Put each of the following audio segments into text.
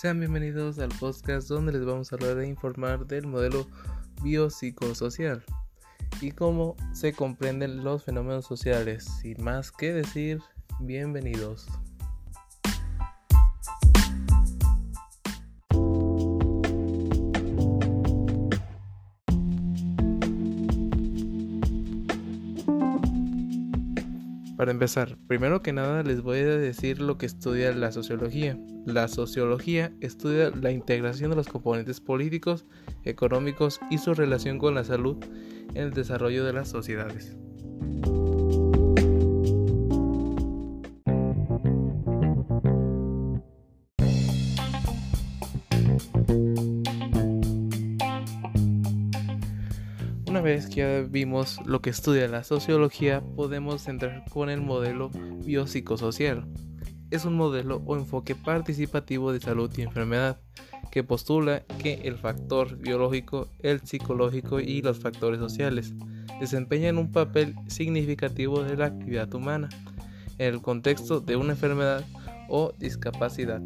Sean bienvenidos al podcast donde les vamos a hablar e informar del modelo biopsicosocial y cómo se comprenden los fenómenos sociales. Sin más que decir, bienvenidos. Para empezar, primero que nada les voy a decir lo que estudia la sociología. La sociología estudia la integración de los componentes políticos, económicos y su relación con la salud en el desarrollo de las sociedades. Vez que ya vimos lo que estudia la sociología, podemos entrar con el modelo biopsicosocial. Es un modelo o enfoque participativo de salud y enfermedad que postula que el factor biológico, el psicológico y los factores sociales desempeñan un papel significativo de la actividad humana en el contexto de una enfermedad o discapacidad.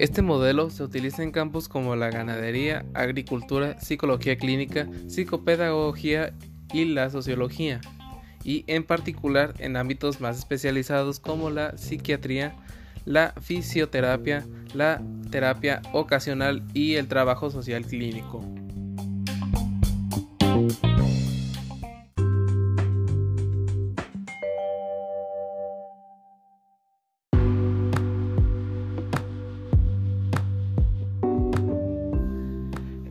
Este modelo se utiliza en campos como la ganadería, agricultura, psicología clínica, psicopedagogía y la sociología, y en particular en ámbitos más especializados como la psiquiatría, la fisioterapia, la terapia ocasional y el trabajo social clínico.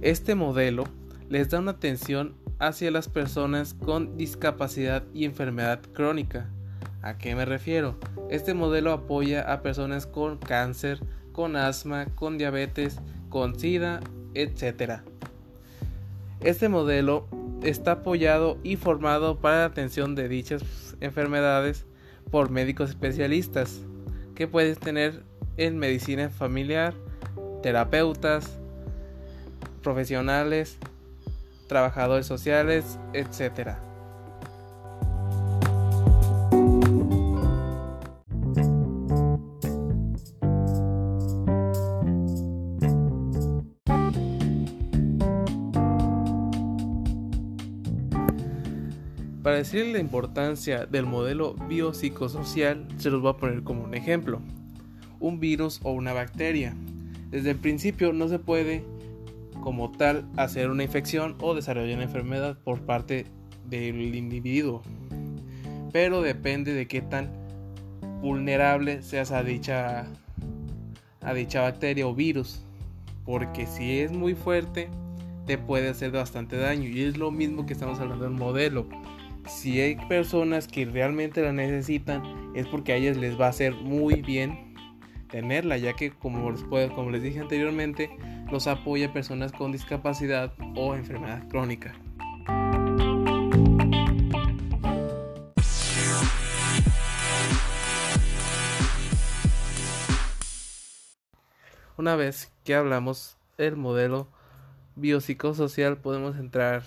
Este modelo les da una atención hacia las personas con discapacidad y enfermedad crónica. ¿A qué me refiero? Este modelo apoya a personas con cáncer, con asma, con diabetes, con sida, etc. Este modelo está apoyado y formado para la atención de dichas enfermedades por médicos especialistas que puedes tener en medicina familiar, terapeutas, profesionales, trabajadores sociales, etc. Para decir la importancia del modelo biopsicosocial, se los voy a poner como un ejemplo. Un virus o una bacteria. Desde el principio no se puede como tal hacer una infección o desarrollar una enfermedad por parte del individuo. Pero depende de qué tan vulnerable seas a dicha, a dicha bacteria o virus. Porque si es muy fuerte, te puede hacer bastante daño. Y es lo mismo que estamos hablando del modelo. Si hay personas que realmente la necesitan, es porque a ellas les va a hacer muy bien tenerla, ya que como les, como les dije anteriormente, los apoya personas con discapacidad o enfermedad crónica. Una vez que hablamos del modelo biopsicosocial, podemos entrar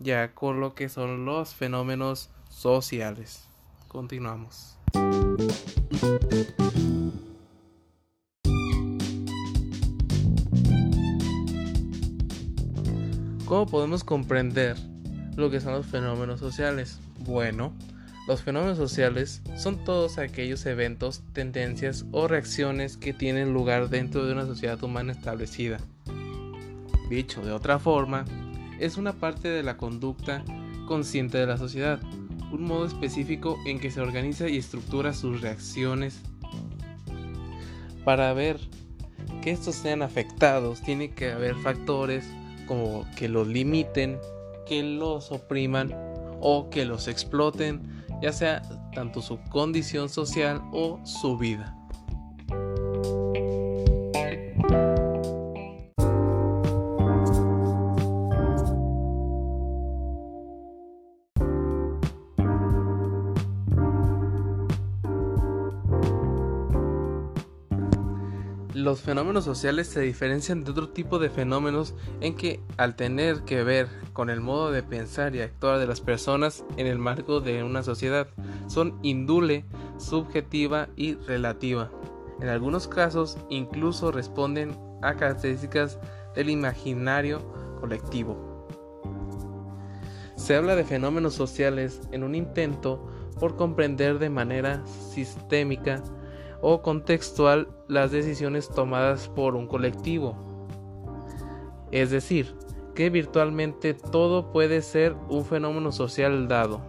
ya con lo que son los fenómenos sociales. Continuamos. ¿Cómo podemos comprender lo que son los fenómenos sociales? Bueno, los fenómenos sociales son todos aquellos eventos, tendencias o reacciones que tienen lugar dentro de una sociedad humana establecida. Dicho de otra forma, es una parte de la conducta consciente de la sociedad, un modo específico en que se organiza y estructura sus reacciones. Para ver que estos sean afectados, tiene que haber factores como que los limiten, que los opriman o que los exploten, ya sea tanto su condición social o su vida. Los fenómenos sociales se diferencian de otro tipo de fenómenos en que, al tener que ver con el modo de pensar y actuar de las personas en el marco de una sociedad, son índole, subjetiva y relativa. En algunos casos incluso responden a características del imaginario colectivo. Se habla de fenómenos sociales en un intento por comprender de manera sistémica o contextual las decisiones tomadas por un colectivo. Es decir, que virtualmente todo puede ser un fenómeno social dado.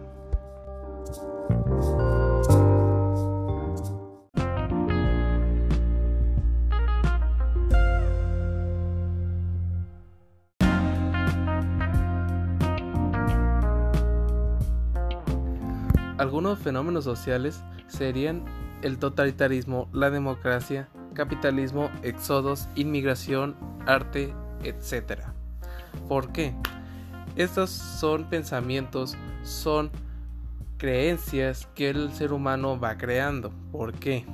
Algunos fenómenos sociales serían el totalitarismo, la democracia, capitalismo, éxodos, inmigración, arte, etc. ¿Por qué? Estos son pensamientos, son creencias que el ser humano va creando. ¿Por qué?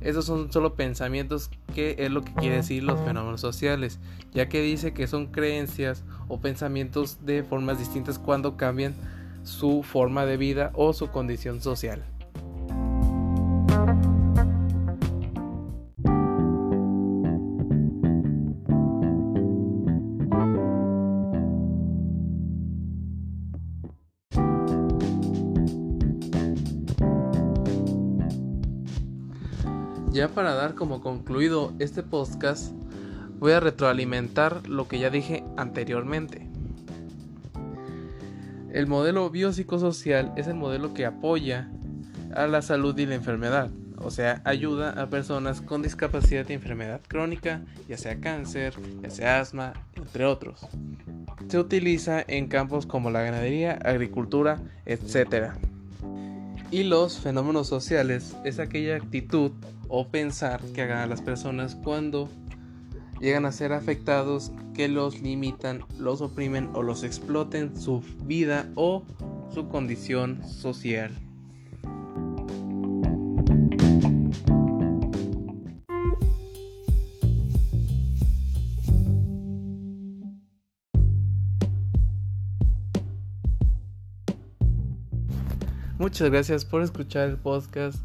Esos son solo pensamientos que es lo que quiere decir los fenómenos sociales, ya que dice que son creencias o pensamientos de formas distintas cuando cambian su forma de vida o su condición social. Ya para dar como concluido este podcast, voy a retroalimentar lo que ya dije anteriormente. El modelo biopsicosocial es el modelo que apoya a la salud y la enfermedad, o sea, ayuda a personas con discapacidad y enfermedad crónica, ya sea cáncer, ya sea asma, entre otros. Se utiliza en campos como la ganadería, agricultura, etc. Y los fenómenos sociales es aquella actitud o pensar que hagan las personas cuando llegan a ser afectados que los limitan, los oprimen o los exploten su vida o su condición social. Muchas gracias por escuchar el podcast.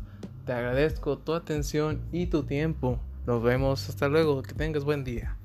Te agradezco tu atención y tu tiempo. Nos vemos hasta luego. Que tengas buen día.